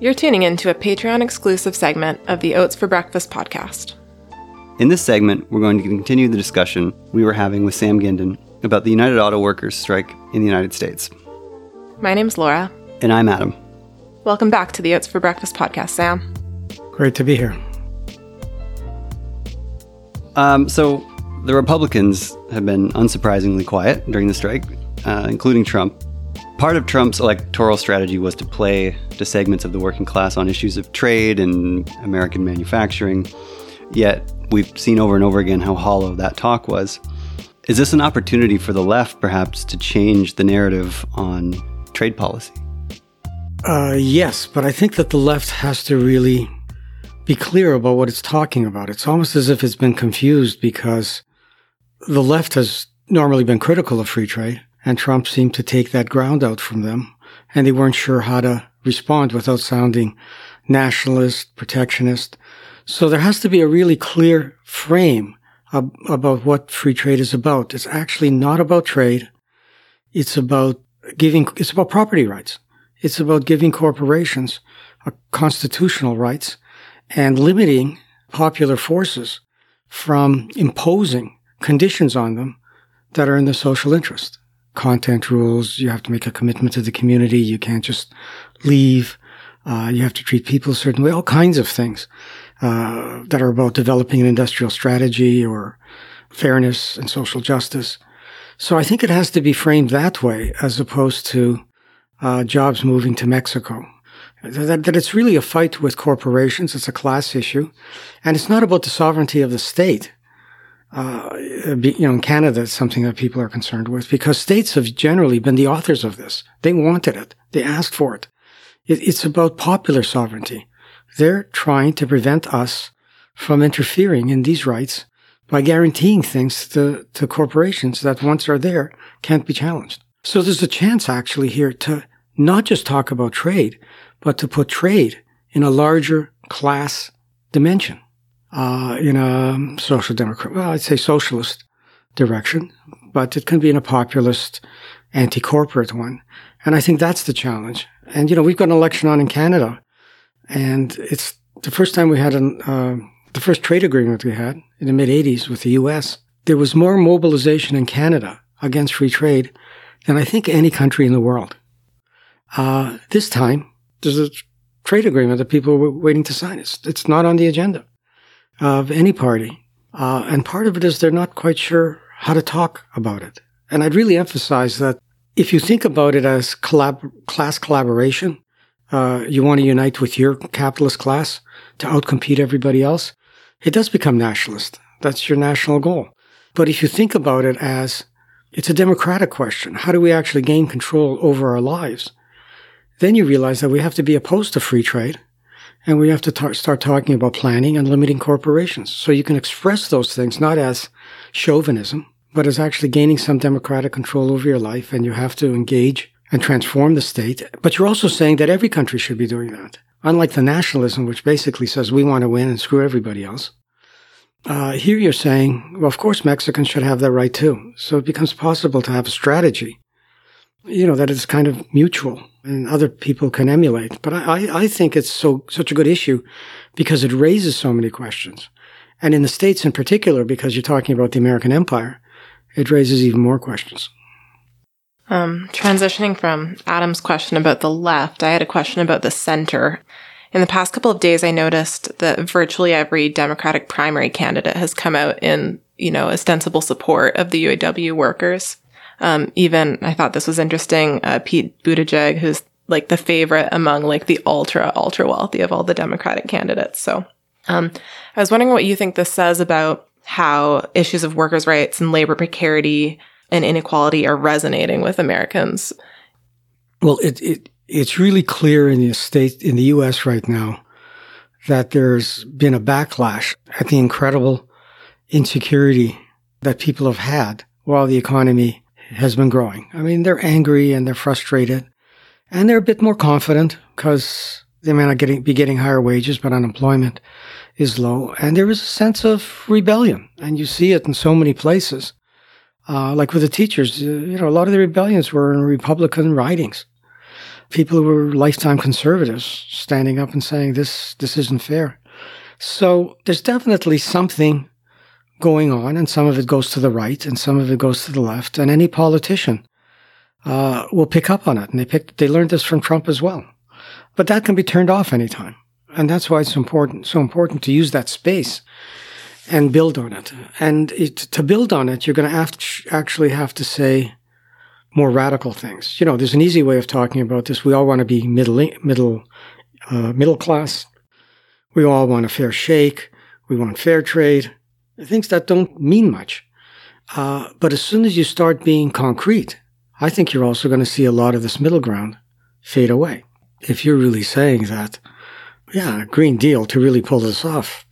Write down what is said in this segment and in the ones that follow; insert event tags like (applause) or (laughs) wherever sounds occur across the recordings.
You're tuning into a Patreon exclusive segment of the Oats for Breakfast podcast. In this segment, we're going to continue the discussion we were having with Sam Gindin about the United Auto Workers strike in the United States. My name's Laura. And I'm Adam. Welcome back to the Oats for Breakfast podcast, Sam. Great to be here. Um, so, the Republicans have been unsurprisingly quiet during the strike, uh, including Trump. Part of Trump's electoral strategy was to play to segments of the working class on issues of trade and American manufacturing. Yet, we've seen over and over again how hollow that talk was. Is this an opportunity for the left, perhaps, to change the narrative on trade policy? Uh, yes, but I think that the left has to really be clear about what it's talking about. It's almost as if it's been confused because the left has normally been critical of free trade and Trump seemed to take that ground out from them, and they weren't sure how to respond without sounding nationalist, protectionist. So there has to be a really clear frame ab- about what free trade is about. It's actually not about trade. It's about giving, it's about property rights. It's about giving corporations uh, constitutional rights and limiting popular forces from imposing conditions on them that are in the social interest content rules. You have to make a commitment to the community. You can't just leave. Uh, you have to treat people a certain way. All kinds of things uh, that are about developing an industrial strategy or fairness and social justice. So I think it has to be framed that way as opposed to uh, jobs moving to Mexico. That, that it's really a fight with corporations. It's a class issue. And it's not about the sovereignty of the state uh, you know, in Canada, it's something that people are concerned with because states have generally been the authors of this. They wanted it. They asked for it. it. It's about popular sovereignty. They're trying to prevent us from interfering in these rights by guaranteeing things to, to corporations that once are there can't be challenged. So there's a chance actually here to not just talk about trade, but to put trade in a larger class dimension uh, in a social democrat, well, I'd say socialist direction, but it can be in a populist, anti-corporate one. And I think that's the challenge. And, you know, we've got an election on in Canada and it's the first time we had an, uh, the first trade agreement we had in the mid 80s with the US. There was more mobilization in Canada against free trade than I think any country in the world. Uh, this time, there's a trade agreement that people were waiting to sign. It's, it's not on the agenda of any party. Uh, and part of it is they're not quite sure how to talk about it. And I'd really emphasize that if you think about it as collab- class collaboration, uh, you want to unite with your capitalist class to outcompete everybody else, it does become nationalist. That's your national goal. But if you think about it as it's a democratic question, how do we actually gain control over our lives? Then you realize that we have to be opposed to free trade and we have to tar- start talking about planning and limiting corporations. So you can express those things not as chauvinism, but as actually gaining some democratic control over your life. And you have to engage and transform the state. But you're also saying that every country should be doing that. Unlike the nationalism, which basically says we want to win and screw everybody else. Uh, here you're saying, well, of course Mexicans should have that right too. So it becomes possible to have a strategy, you know, that is kind of mutual and other people can emulate. But I, I think it's so such a good issue because it raises so many questions. And in the States in particular, because you're talking about the American Empire, it raises even more questions. Um, transitioning from Adam's question about the left, I had a question about the center. In the past couple of days, I noticed that virtually every Democratic primary candidate has come out in, you know, ostensible support of the UAW workers. Um, even I thought this was interesting. Uh, Pete Buttigieg, who's like the favorite among like the ultra ultra wealthy of all the Democratic candidates. So, um, I was wondering what you think this says about how issues of workers' rights and labor precarity and inequality are resonating with Americans. Well, it, it it's really clear in the state in the U.S. right now that there's been a backlash at the incredible insecurity that people have had while the economy has been growing. I mean, they're angry and they're frustrated and they're a bit more confident because they may not getting, be getting higher wages, but unemployment is low. And there is a sense of rebellion and you see it in so many places. Uh, like with the teachers, uh, you know, a lot of the rebellions were in Republican writings. People who were lifetime conservatives standing up and saying this this isn't fair. So there's definitely something going on, and some of it goes to the right, and some of it goes to the left. And any politician uh, will pick up on it, and they picked they learned this from Trump as well. But that can be turned off anytime, and that's why it's important so important to use that space and build on it. And it, to build on it, you're going to have actually have to say more radical things. You know, there's an easy way of talking about this. We all want to be middle middle uh, middle class. We all want a fair shake. We want fair trade. Things that don't mean much. Uh, but as soon as you start being concrete, I think you're also going to see a lot of this middle ground fade away. If you're really saying that, yeah, Green Deal to really pull this off,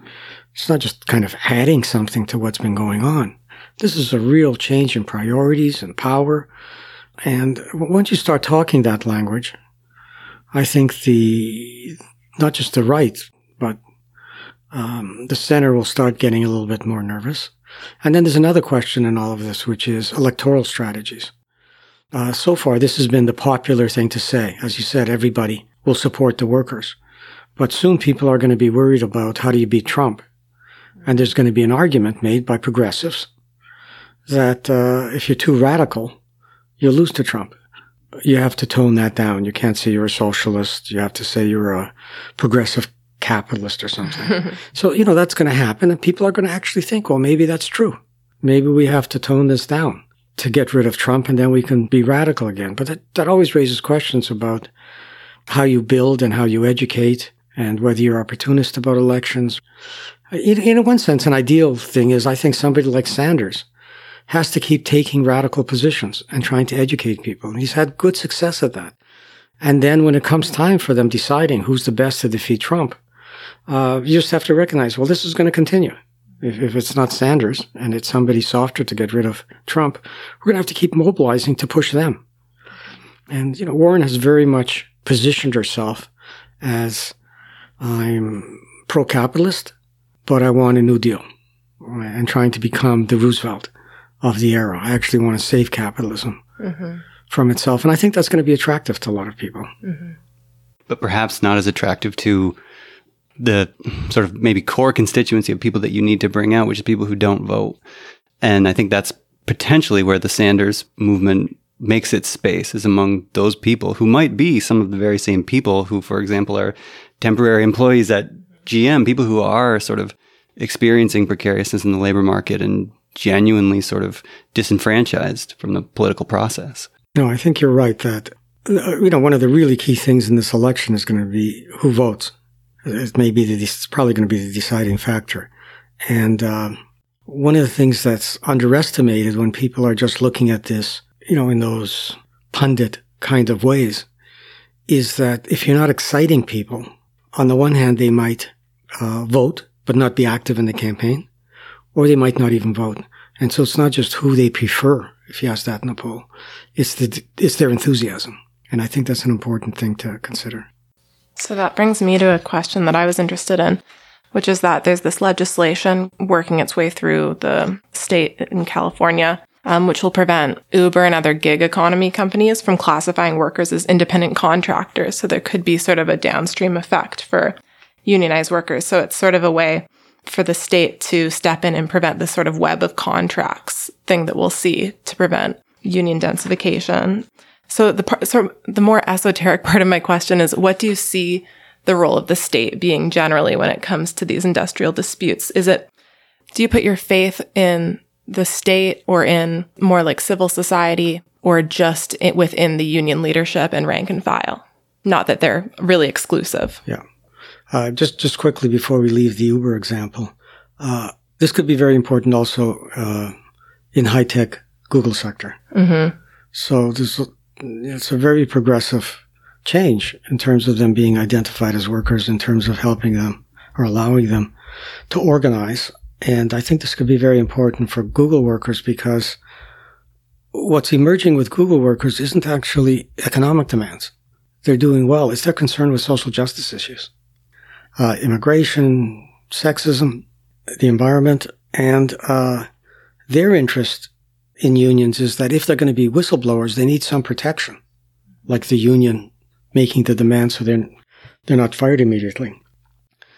it's not just kind of adding something to what's been going on. This is a real change in priorities and power. And once you start talking that language, I think the, not just the right, but um, the center will start getting a little bit more nervous. And then there's another question in all of this, which is electoral strategies. Uh, so far, this has been the popular thing to say. As you said, everybody will support the workers. But soon people are going to be worried about how do you beat Trump? And there's going to be an argument made by progressives that uh, if you're too radical, you'll lose to Trump. You have to tone that down. You can't say you're a socialist. You have to say you're a progressive capitalist or something. (laughs) so, you know, that's going to happen. And people are going to actually think, well, maybe that's true. Maybe we have to tone this down to get rid of Trump and then we can be radical again. But that, that always raises questions about how you build and how you educate and whether you're opportunist about elections. In, in one sense, an ideal thing is I think somebody like Sanders has to keep taking radical positions and trying to educate people. And he's had good success at that. And then when it comes time for them deciding who's the best to defeat Trump, uh, you just have to recognize, well, this is going to continue. If, if it's not Sanders and it's somebody softer to get rid of Trump, we're going to have to keep mobilizing to push them. And, you know, Warren has very much positioned herself as I'm pro-capitalist but I want a new deal and trying to become the Roosevelt of the era. I actually want to save capitalism mm-hmm. from itself. And I think that's going to be attractive to a lot of people. Mm-hmm. But perhaps not as attractive to the sort of maybe core constituency of people that you need to bring out, which is people who don't vote. And I think that's potentially where the Sanders movement makes its space is among those people who might be some of the very same people who, for example, are temporary employees at GM, people who are sort of experiencing precariousness in the labor market and genuinely sort of disenfranchised from the political process. No, I think you're right that, you know, one of the really key things in this election is going to be who votes. It may be the, it's probably going to be the deciding factor. And, uh, one of the things that's underestimated when people are just looking at this, you know, in those pundit kind of ways is that if you're not exciting people, on the one hand, they might uh, vote but not be active in the campaign, or they might not even vote. And so it's not just who they prefer, if you ask that in a poll, it's the it's their enthusiasm, and I think that's an important thing to consider. So that brings me to a question that I was interested in, which is that there's this legislation working its way through the state in California um, which will prevent Uber and other gig economy companies from classifying workers as independent contractors. So there could be sort of a downstream effect for unionized workers. So it's sort of a way for the state to step in and prevent this sort of web of contracts thing that we'll see to prevent union densification. So the part, so the more esoteric (laughs) part of my question is, what do you see the role of the state being generally when it comes to these industrial disputes? Is it, do you put your faith in the state or in more like civil society or just within the union leadership and rank and file? Not that they're really exclusive. Yeah. Uh, just just quickly before we leave the Uber example, uh, this could be very important also uh, in high tech Google sector. Mm-hmm. So this it's a very progressive change in terms of them being identified as workers, in terms of helping them or allowing them to organize. And I think this could be very important for Google workers because what's emerging with Google workers isn't actually economic demands. They're doing well. It's their concern with social justice issues uh, immigration, sexism, the environment, and uh, their interest in unions is that if they're going to be whistleblowers, they need some protection, like the union making the demand so they're, they're not fired immediately.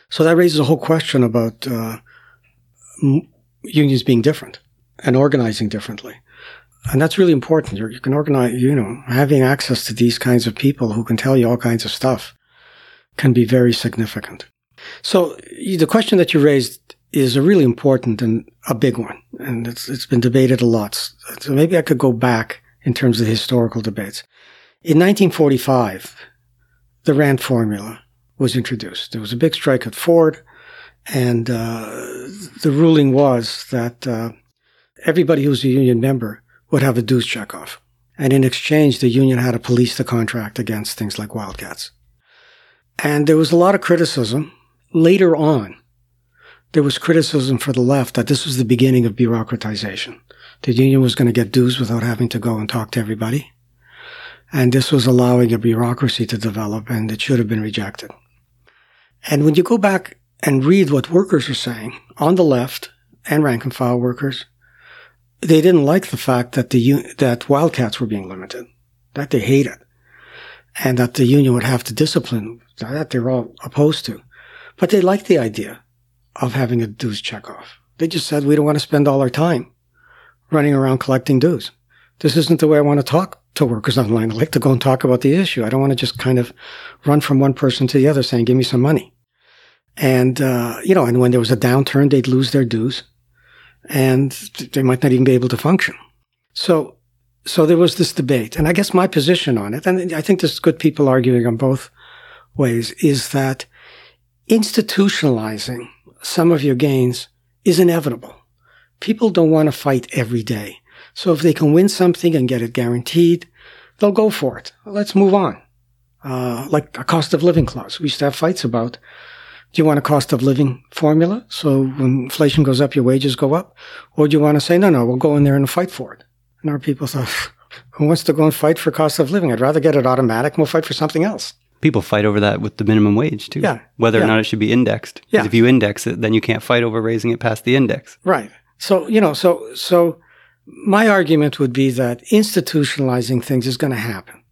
So that raises a whole question about uh, unions being different and organizing differently. And that's really important. You're, you can organize, you know, having access to these kinds of people who can tell you all kinds of stuff can be very significant. So the question that you raised is a really important and a big one. And it's, it's been debated a lot. So maybe I could go back in terms of historical debates. In 1945, the Rand formula was introduced. There was a big strike at Ford, and uh, the ruling was that uh, everybody who was a union member would have a dues checkoff. And in exchange, the union had to police the contract against things like wildcats. And there was a lot of criticism. Later on, there was criticism for the left that this was the beginning of bureaucratization. The union was going to get dues without having to go and talk to everybody. And this was allowing a bureaucracy to develop and it should have been rejected. And when you go back and read what workers are saying on the left and rank and file workers, they didn't like the fact that the that wildcats were being limited, that they hated, and that the union would have to discipline that they're all opposed to. But they liked the idea of having a dues checkoff. They just said we don't want to spend all our time running around collecting dues. This isn't the way I want to talk to workers online. I like to go and talk about the issue. I don't want to just kind of run from one person to the other saying, give me some money. And, uh, you know, and when there was a downturn, they'd lose their dues and they might not even be able to function. So, so there was this debate. And I guess my position on it, and I think there's good people arguing on both ways, is that institutionalizing some of your gains is inevitable. People don't want to fight every day. So if they can win something and get it guaranteed, they'll go for it. Let's move on. Uh, like a cost of living clause. We used to have fights about do you want a cost of living formula? So when inflation goes up, your wages go up? Or do you want to say, no, no, we'll go in there and fight for it? And our people thought, (laughs) who wants to go and fight for cost of living? I'd rather get it automatic and we'll fight for something else. People fight over that with the minimum wage too. Yeah. Whether yeah. or not it should be indexed. Yeah. If you index it, then you can't fight over raising it past the index. Right. So, you know, so, so my argument would be that institutionalizing things is going to happen.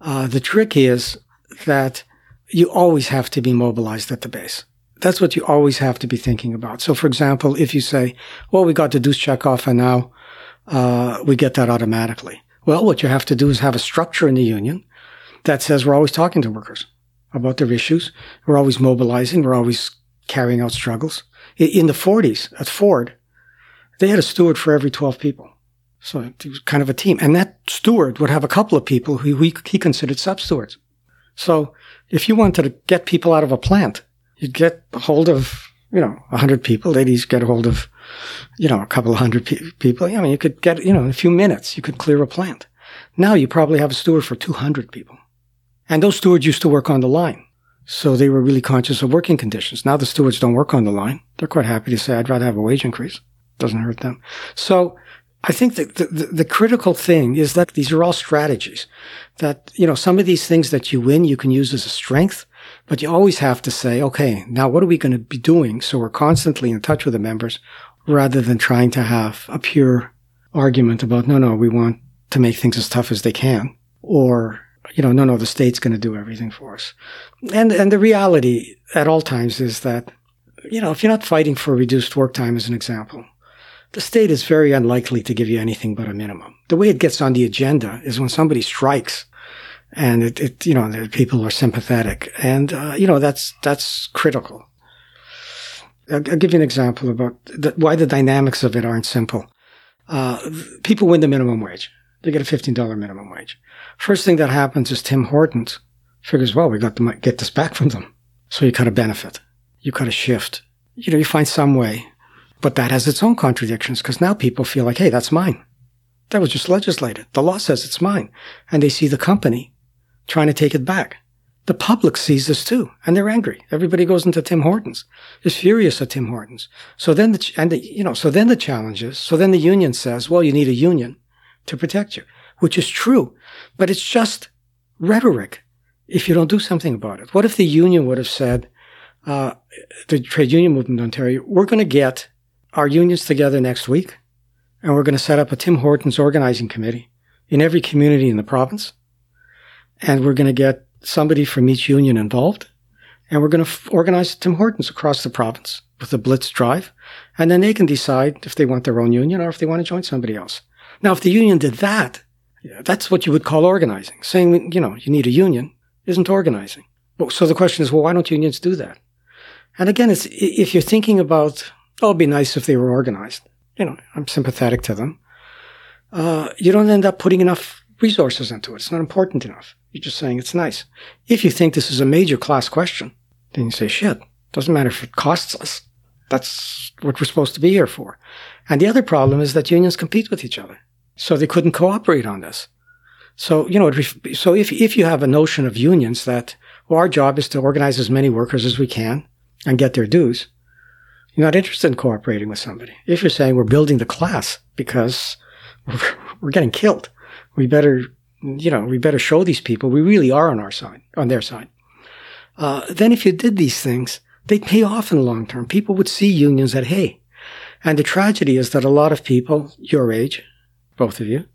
Uh, the trick is that you always have to be mobilized at the base. That's what you always have to be thinking about. So, for example, if you say, well, we got the dues check off and now uh, we get that automatically. Well, what you have to do is have a structure in the union that says we're always talking to workers about their issues. We're always mobilizing. We're always carrying out struggles. In the 40s at Ford, they had a steward for every 12 people. So it was kind of a team. And that steward would have a couple of people who he, he considered sub stewards. So if you wanted to get people out of a plant, you'd get hold of, you know, a hundred people. They'd get hold of, you know, a couple of hundred pe- people. I mean, you could get, you know, in a few minutes, you could clear a plant. Now you probably have a steward for 200 people. And those stewards used to work on the line. So they were really conscious of working conditions. Now the stewards don't work on the line. They're quite happy to say, I'd rather have a wage increase. Doesn't hurt them. So I think that the, the, the, critical thing is that these are all strategies that, you know, some of these things that you win, you can use as a strength, but you always have to say, okay, now what are we going to be doing? So we're constantly in touch with the members rather than trying to have a pure argument about, no, no, we want to make things as tough as they can or, you know, no, no, the state's going to do everything for us. And, and the reality at all times is that, you know, if you're not fighting for reduced work time as an example, the state is very unlikely to give you anything but a minimum. The way it gets on the agenda is when somebody strikes and it, it you know, people are sympathetic. And, uh, you know, that's, that's critical. I'll, I'll, give you an example about the, why the dynamics of it aren't simple. Uh, people win the minimum wage. They get a $15 minimum wage. First thing that happens is Tim Hortons figures, well, we got to get this back from them. So you cut a benefit. You cut a shift. You know, you find some way but that has its own contradictions because now people feel like, hey, that's mine. That was just legislated. The law says it's mine. And they see the company trying to take it back. The public sees this too, and they're angry. Everybody goes into Tim Hortons, is furious at Tim Hortons. So then, the, and the, you know, so then the challenge is, so then the union says, well, you need a union to protect you, which is true, but it's just rhetoric if you don't do something about it. What if the union would have said, uh, the trade union movement in Ontario, we're going to get our unions together next week and we're going to set up a Tim Hortons organizing committee in every community in the province. And we're going to get somebody from each union involved. And we're going to f- organize Tim Hortons across the province with a blitz drive. And then they can decide if they want their own union or if they want to join somebody else. Now, if the union did that, that's what you would call organizing. Saying, you know, you need a union isn't organizing. So the question is, well, why don't unions do that? And again, it's, if you're thinking about, oh, it'd be nice if they were organized. You know, I'm sympathetic to them. Uh, you don't end up putting enough resources into it. It's not important enough. You're just saying it's nice. If you think this is a major class question, then you say, shit, doesn't matter if it costs us. That's what we're supposed to be here for. And the other problem is that unions compete with each other. So they couldn't cooperate on this. So, you know, so if, if you have a notion of unions that, well, our job is to organize as many workers as we can and get their dues, you're not interested in cooperating with somebody. If you're saying we're building the class because (laughs) we're, getting killed, we better, you know, we better show these people we really are on our side, on their side. Uh, then if you did these things, they'd pay off in the long term. People would see unions at hey. And the tragedy is that a lot of people your age, both of you,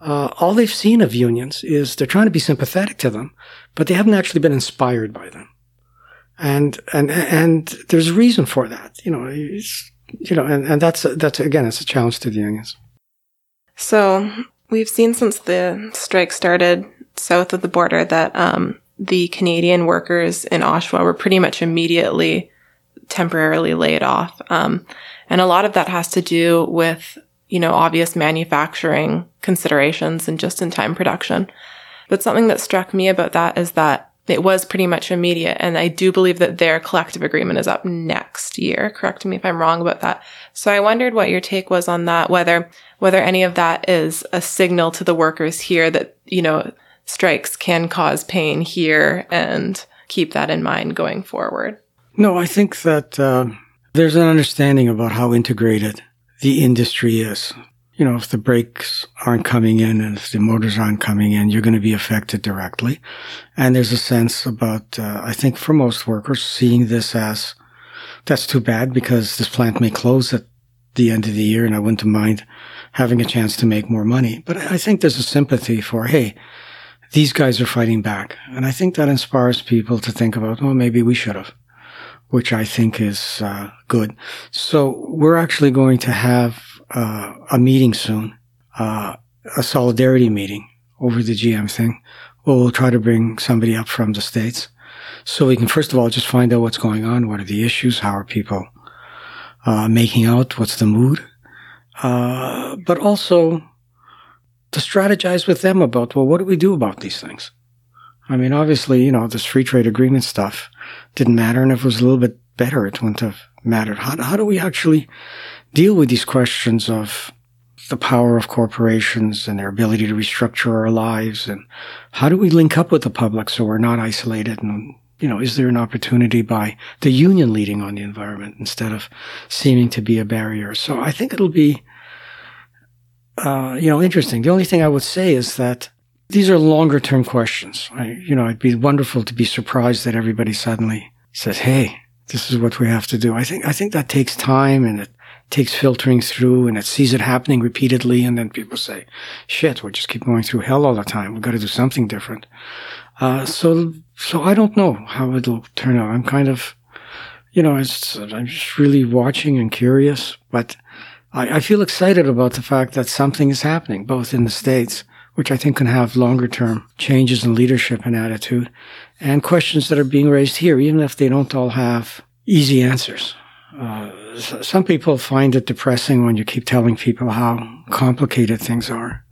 uh, all they've seen of unions is they're trying to be sympathetic to them, but they haven't actually been inspired by them. And, and, and there's a reason for that, you know, you know, and, and that's, that's again, it's a challenge to the unions. So we've seen since the strike started south of the border that, um, the Canadian workers in Oshawa were pretty much immediately temporarily laid off. Um, and a lot of that has to do with, you know, obvious manufacturing considerations and just in time production. But something that struck me about that is that it was pretty much immediate. And I do believe that their collective agreement is up next year. Correct me if I'm wrong about that. So I wondered what your take was on that, whether, whether any of that is a signal to the workers here that, you know, strikes can cause pain here and keep that in mind going forward. No, I think that uh, there's an understanding about how integrated the industry is you know, if the brakes aren't coming in and if the motors aren't coming in, you're going to be affected directly. And there's a sense about, uh, I think for most workers, seeing this as that's too bad because this plant may close at the end of the year and I wouldn't mind having a chance to make more money. But I think there's a sympathy for, hey, these guys are fighting back. And I think that inspires people to think about, well, maybe we should have, which I think is uh, good. So we're actually going to have uh, a meeting soon, uh, a solidarity meeting over the GM thing. Well, try to bring somebody up from the States so we can, first of all, just find out what's going on. What are the issues? How are people uh, making out? What's the mood? Uh, but also to strategize with them about, well, what do we do about these things? I mean, obviously, you know, this free trade agreement stuff didn't matter. And if it was a little bit better, it wouldn't have mattered. How, how do we actually deal with these questions of the power of corporations and their ability to restructure our lives and how do we link up with the public so we're not isolated and you know is there an opportunity by the union leading on the environment instead of seeming to be a barrier so i think it'll be uh, you know interesting the only thing i would say is that these are longer term questions I, you know it'd be wonderful to be surprised that everybody suddenly says hey this is what we have to do i think i think that takes time and it takes filtering through and it sees it happening repeatedly. And then people say, shit, we just keep going through hell all the time. We've got to do something different. Uh, so, so I don't know how it'll turn out. I'm kind of, you know, I'm just really watching and curious, but I, I feel excited about the fact that something is happening both in the States, which I think can have longer term changes in leadership and attitude and questions that are being raised here, even if they don't all have easy answers. Uh, some people find it depressing when you keep telling people how complicated things are.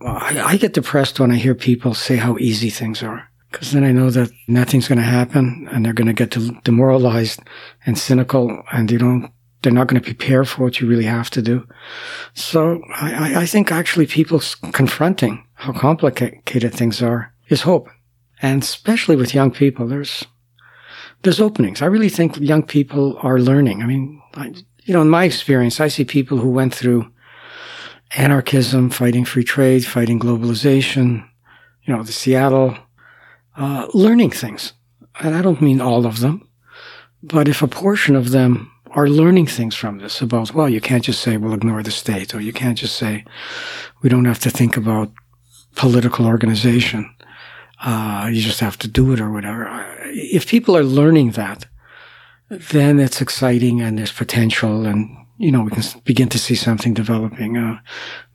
Well, I, I get depressed when I hear people say how easy things are. Because then I know that nothing's going to happen and they're going to get demoralized and cynical and they don't, they're not going to prepare for what you really have to do. So I, I think actually people confronting how complicated things are is hope. And especially with young people, there's there's openings. I really think young people are learning. I mean, I, you know, in my experience, I see people who went through anarchism, fighting free trade, fighting globalization, you know, the Seattle, uh, learning things. And I don't mean all of them, but if a portion of them are learning things from this about, well, you can't just say, we'll ignore the state, or you can't just say, we don't have to think about political organization. Uh, you just have to do it or whatever. If people are learning that, then it's exciting and there's potential and, you know, we can begin to see something developing. Uh,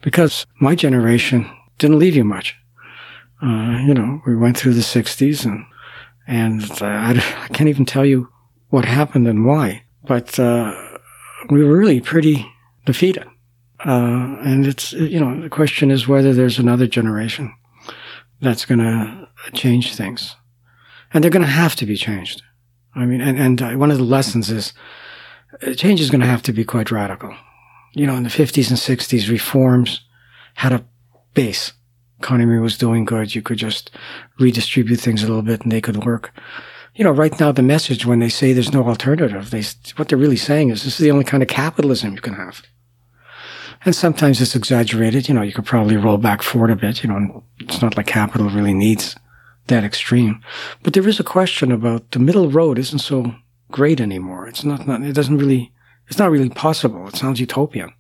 because my generation didn't leave you much. Uh, you know, we went through the 60s and, and uh, I, I, can't even tell you what happened and why, but, uh, we were really pretty defeated. Uh, and it's, you know, the question is whether there's another generation that's going to change things. And they're going to have to be changed. I mean, and, and uh, one of the lessons is uh, change is going to have to be quite radical. You know, in the 50s and 60s, reforms had a base. Economy was doing good. You could just redistribute things a little bit and they could work. You know, right now the message when they say there's no alternative, they, what they're really saying is this is the only kind of capitalism you can have. And sometimes it's exaggerated. You know, you could probably roll back forward a bit. You know, it's not like capital really needs that extreme. But there is a question about the middle road isn't so great anymore. It's not, not it doesn't really, it's not really possible. It sounds utopian.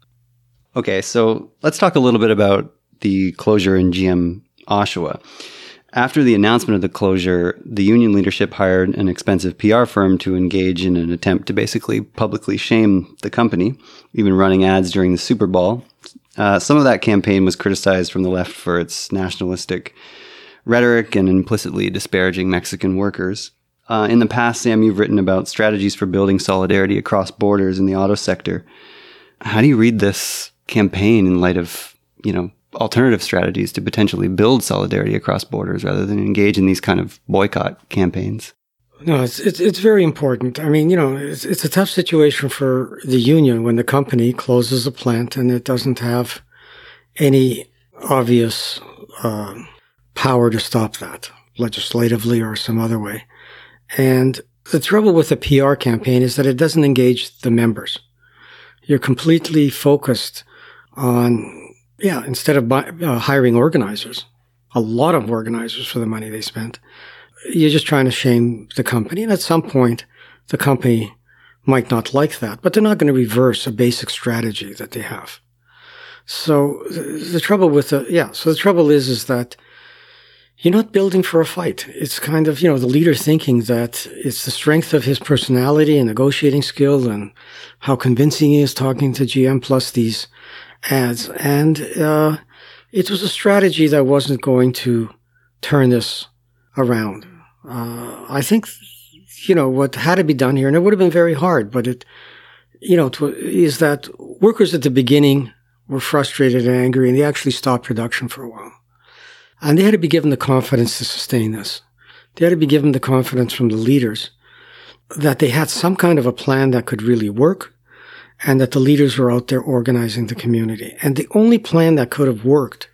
Okay. So let's talk a little bit about the closure in GM Oshawa. After the announcement of the closure, the union leadership hired an expensive PR firm to engage in an attempt to basically publicly shame the company, even running ads during the Super Bowl. Uh, some of that campaign was criticized from the left for its nationalistic rhetoric and implicitly disparaging Mexican workers. Uh, in the past, Sam, you've written about strategies for building solidarity across borders in the auto sector. How do you read this campaign in light of, you know, alternative strategies to potentially build solidarity across borders rather than engage in these kind of boycott campaigns? No, it's, it's, it's very important. I mean, you know, it's, it's a tough situation for the union when the company closes a plant and it doesn't have any obvious uh, power to stop that legislatively or some other way. And the trouble with the PR campaign is that it doesn't engage the members. You're completely focused on yeah, instead of buy, uh, hiring organizers, a lot of organizers for the money they spent, you're just trying to shame the company. And at some point, the company might not like that, but they're not going to reverse a basic strategy that they have. So the trouble with the, yeah, so the trouble is, is that you're not building for a fight. It's kind of, you know, the leader thinking that it's the strength of his personality and negotiating skill and how convincing he is talking to GM plus these ads. And uh, it was a strategy that wasn't going to turn this around. Uh, I think, you know, what had to be done here, and it would have been very hard, but it, you know, to, is that workers at the beginning were frustrated and angry, and they actually stopped production for a while. And they had to be given the confidence to sustain this. They had to be given the confidence from the leaders that they had some kind of a plan that could really work and that the leaders were out there organizing the community. And the only plan that could have worked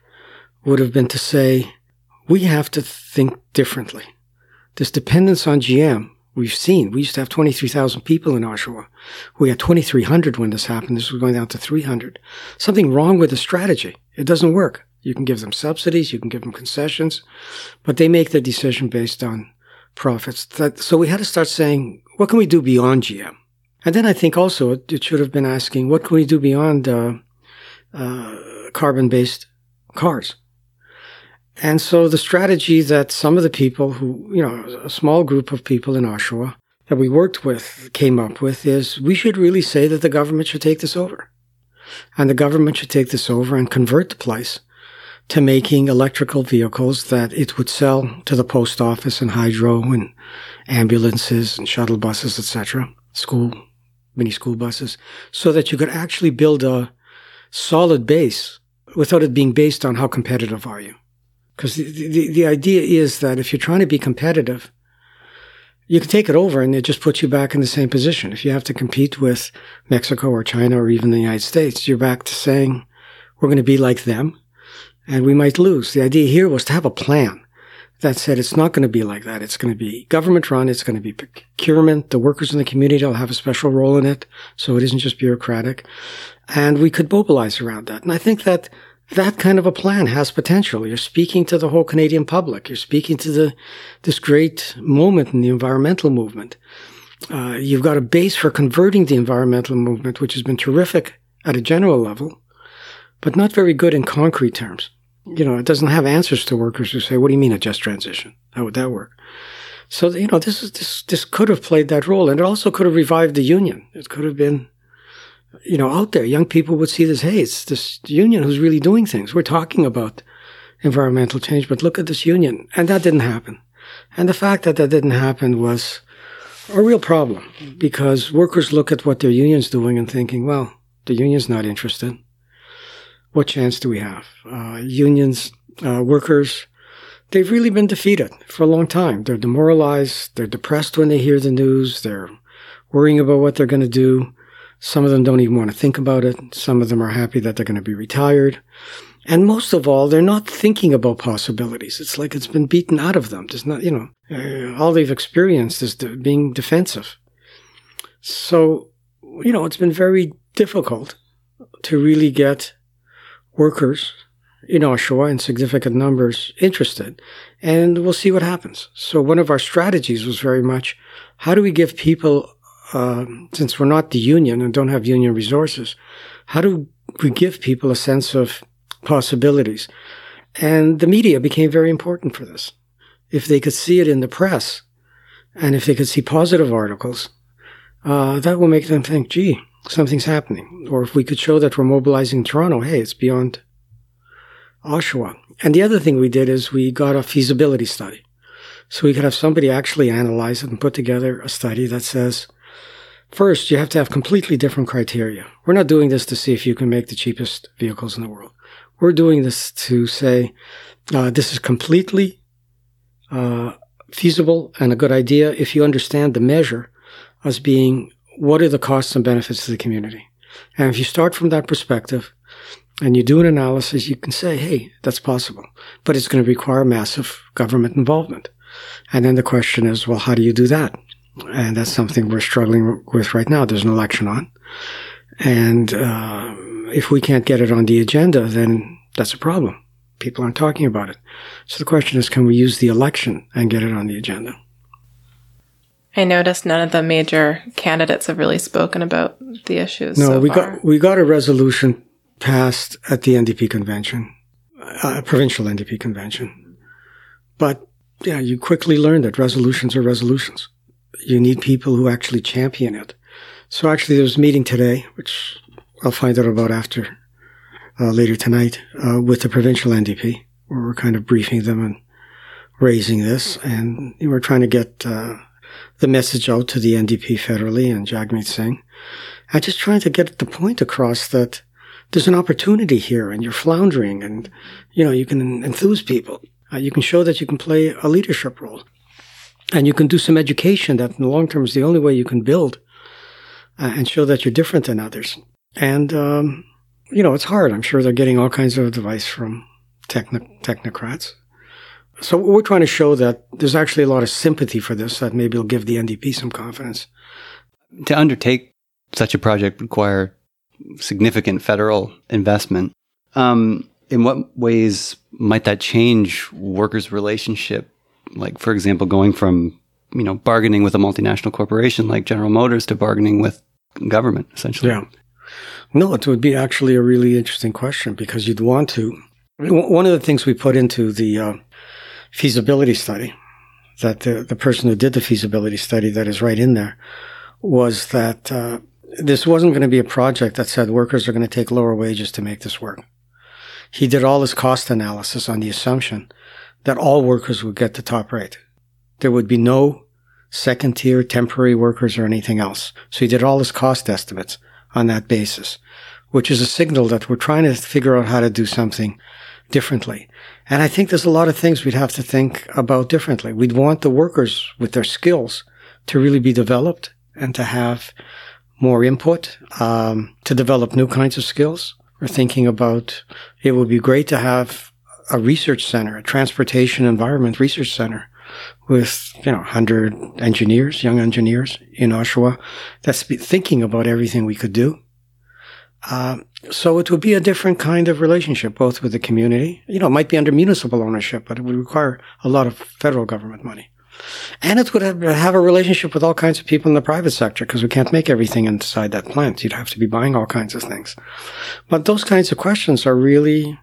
would have been to say, we have to think differently. This dependence on GM, we've seen, we used to have 23,000 people in Oshawa. We had 2,300 when this happened. This was going down to 300. Something wrong with the strategy. It doesn't work. You can give them subsidies, you can give them concessions, but they make the decision based on profits. That, so we had to start saying, what can we do beyond GM? And then I think also it, should have been asking, what can we do beyond uh, uh, carbon-based cars? And so the strategy that some of the people who, you know, a small group of people in Oshawa that we worked with came up with is we should really say that the government should take this over. And the government should take this over and convert the place to making electrical vehicles that it would sell to the post office and hydro and ambulances and shuttle buses, etc., school mini school buses, so that you could actually build a solid base without it being based on how competitive are you. Because the, the, the idea is that if you're trying to be competitive, you can take it over and it just puts you back in the same position. If you have to compete with Mexico or China or even the United States, you're back to saying, we're going to be like them and we might lose. The idea here was to have a plan. That said, it's not going to be like that. It's going to be government run. It's going to be procurement. The workers in the community will have a special role in it. So it isn't just bureaucratic. And we could mobilize around that. And I think that that kind of a plan has potential. You're speaking to the whole Canadian public. You're speaking to the, this great moment in the environmental movement. Uh, you've got a base for converting the environmental movement, which has been terrific at a general level, but not very good in concrete terms. You know, it doesn't have answers to workers who say, "What do you mean a just transition? How would that work?" So you know, this is this this could have played that role, and it also could have revived the union. It could have been, you know, out there. Young people would see this. Hey, it's this union who's really doing things. We're talking about environmental change, but look at this union, and that didn't happen. And the fact that that didn't happen was a real problem because workers look at what their union's doing and thinking, well, the union's not interested. What chance do we have? Uh, unions, uh, workers they've really been defeated for a long time. They're demoralized. They're depressed when they hear the news. They're worrying about what they're going to do. Some of them don't even want to think about it. Some of them are happy that they're going to be retired. And most of all, they're not thinking about possibilities. It's like it's been beaten out of them. There's not, you know, uh, all they've experienced is de- being defensive. So, you know, it's been very difficult to really get workers in Oshawa in significant numbers interested. And we'll see what happens. So one of our strategies was very much, how do we give people, uh, since we're not the union and don't have union resources, how do we give people a sense of possibilities? And the media became very important for this. If they could see it in the press, and if they could see positive articles, uh, that will make them think, gee, something's happening. Or if we could show that we're mobilizing Toronto, hey, it's beyond Oshawa. And the other thing we did is we got a feasibility study. So we could have somebody actually analyze it and put together a study that says, first, you have to have completely different criteria. We're not doing this to see if you can make the cheapest vehicles in the world. We're doing this to say, uh, this is completely uh, feasible and a good idea if you understand the measure as being what are the costs and benefits to the community. And if you start from that perspective, and you do an analysis, you can say, hey, that's possible, but it's going to require massive government involvement. And then the question is, well, how do you do that? And that's something we're struggling with right now. There's an election on. And uh, if we can't get it on the agenda, then that's a problem. People aren't talking about it. So the question is, can we use the election and get it on the agenda? I noticed none of the major candidates have really spoken about the issues. No, so we far. got we got a resolution passed at the NDP convention, uh, provincial NDP convention. But yeah, you quickly learn that resolutions are resolutions. You need people who actually champion it. So actually, there's a meeting today, which I'll find out about after uh, later tonight, uh, with the provincial NDP, where we're kind of briefing them and raising this, and we're trying to get uh, the message out to the NDP federally and Jagmeet Singh, and just trying to get the point across that there's an opportunity here and you're floundering and, you know, you can enthuse people. Uh, you can show that you can play a leadership role and you can do some education that in the long term is the only way you can build uh, and show that you're different than others. And, um, you know, it's hard. I'm sure they're getting all kinds of advice from techno- technocrats. So we're trying to show that there's actually a lot of sympathy for this that maybe will give the NDP some confidence. To undertake such a project require significant federal investment. Um, in what ways might that change workers' relationship? Like, for example, going from you know bargaining with a multinational corporation like General Motors to bargaining with government, essentially. Yeah. No, it would be actually a really interesting question because you'd want to. One of the things we put into the uh, feasibility study, that the, the person who did the feasibility study that is right in there, was that uh, this wasn't going to be a project that said workers are going to take lower wages to make this work. He did all his cost analysis on the assumption that all workers would get the top rate. There would be no second tier temporary workers or anything else. So he did all his cost estimates on that basis, which is a signal that we're trying to figure out how to do something differently. And I think there's a lot of things we'd have to think about differently. We'd want the workers with their skills to really be developed and to have more input um, to develop new kinds of skills. We're thinking about it would be great to have a research center, a transportation environment research center with, you know, 100 engineers, young engineers in Oshawa that's thinking about everything we could do. Uh, so it would be a different kind of relationship, both with the community. You know, it might be under municipal ownership, but it would require a lot of federal government money. And it would have, have a relationship with all kinds of people in the private sector because we can't make everything inside that plant. You'd have to be buying all kinds of things. But those kinds of questions are really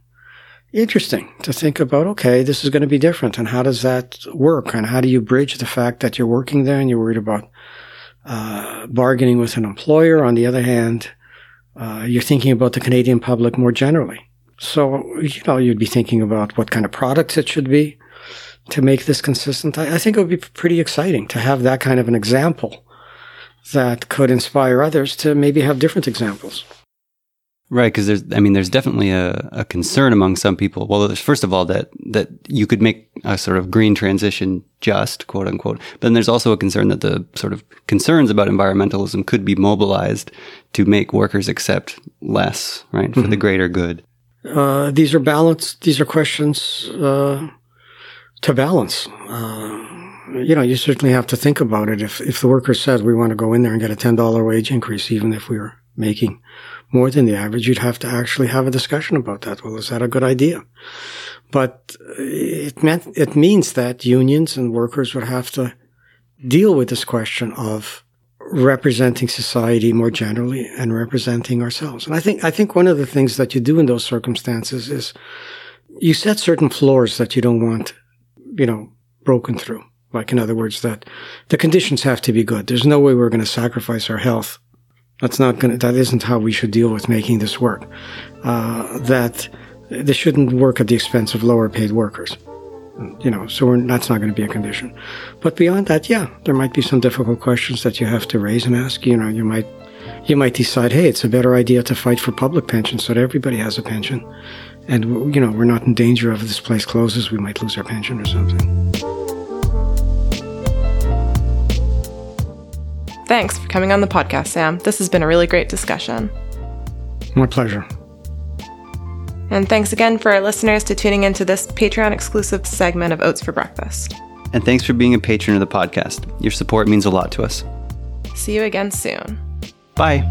interesting to think about. Okay, this is going to be different. And how does that work? And how do you bridge the fact that you're working there and you're worried about uh, bargaining with an employer? On the other hand, uh, you're thinking about the Canadian public more generally. So, you know, you'd be thinking about what kind of products it should be to make this consistent. I, I think it would be pretty exciting to have that kind of an example that could inspire others to maybe have different examples. Right, because there's, I mean, there's definitely a, a concern among some people. Well, there's first of all that that you could make a sort of green transition just, quote unquote. But then there's also a concern that the sort of concerns about environmentalism could be mobilized to make workers accept less, right, for mm-hmm. the greater good. Uh, these are balanced. These are questions uh, to balance. Uh, you know, you certainly have to think about it. If if the worker says we want to go in there and get a ten dollar wage increase, even if we are making more than the average, you'd have to actually have a discussion about that. Well, is that a good idea? But it meant it means that unions and workers would have to deal with this question of representing society more generally and representing ourselves. And I think I think one of the things that you do in those circumstances is you set certain floors that you don't want you know, broken through. Like, in other words, that the conditions have to be good. There's no way we're going to sacrifice our health. That's not to, that isn't how we should deal with making this work. Uh, that this shouldn't work at the expense of lower paid workers. You know, so that's not going to be a condition. But beyond that, yeah, there might be some difficult questions that you have to raise and ask. You know, you might, you might decide, hey, it's a better idea to fight for public pensions so that everybody has a pension and you know we're not in danger of this place closes we might lose our pension or something thanks for coming on the podcast sam. This has been a really great discussion. My pleasure. And thanks again for our listeners to tuning into this patreon exclusive segment of oats for breakfast. And thanks for being a patron of the podcast. Your support means a lot to us. See you again soon. Bye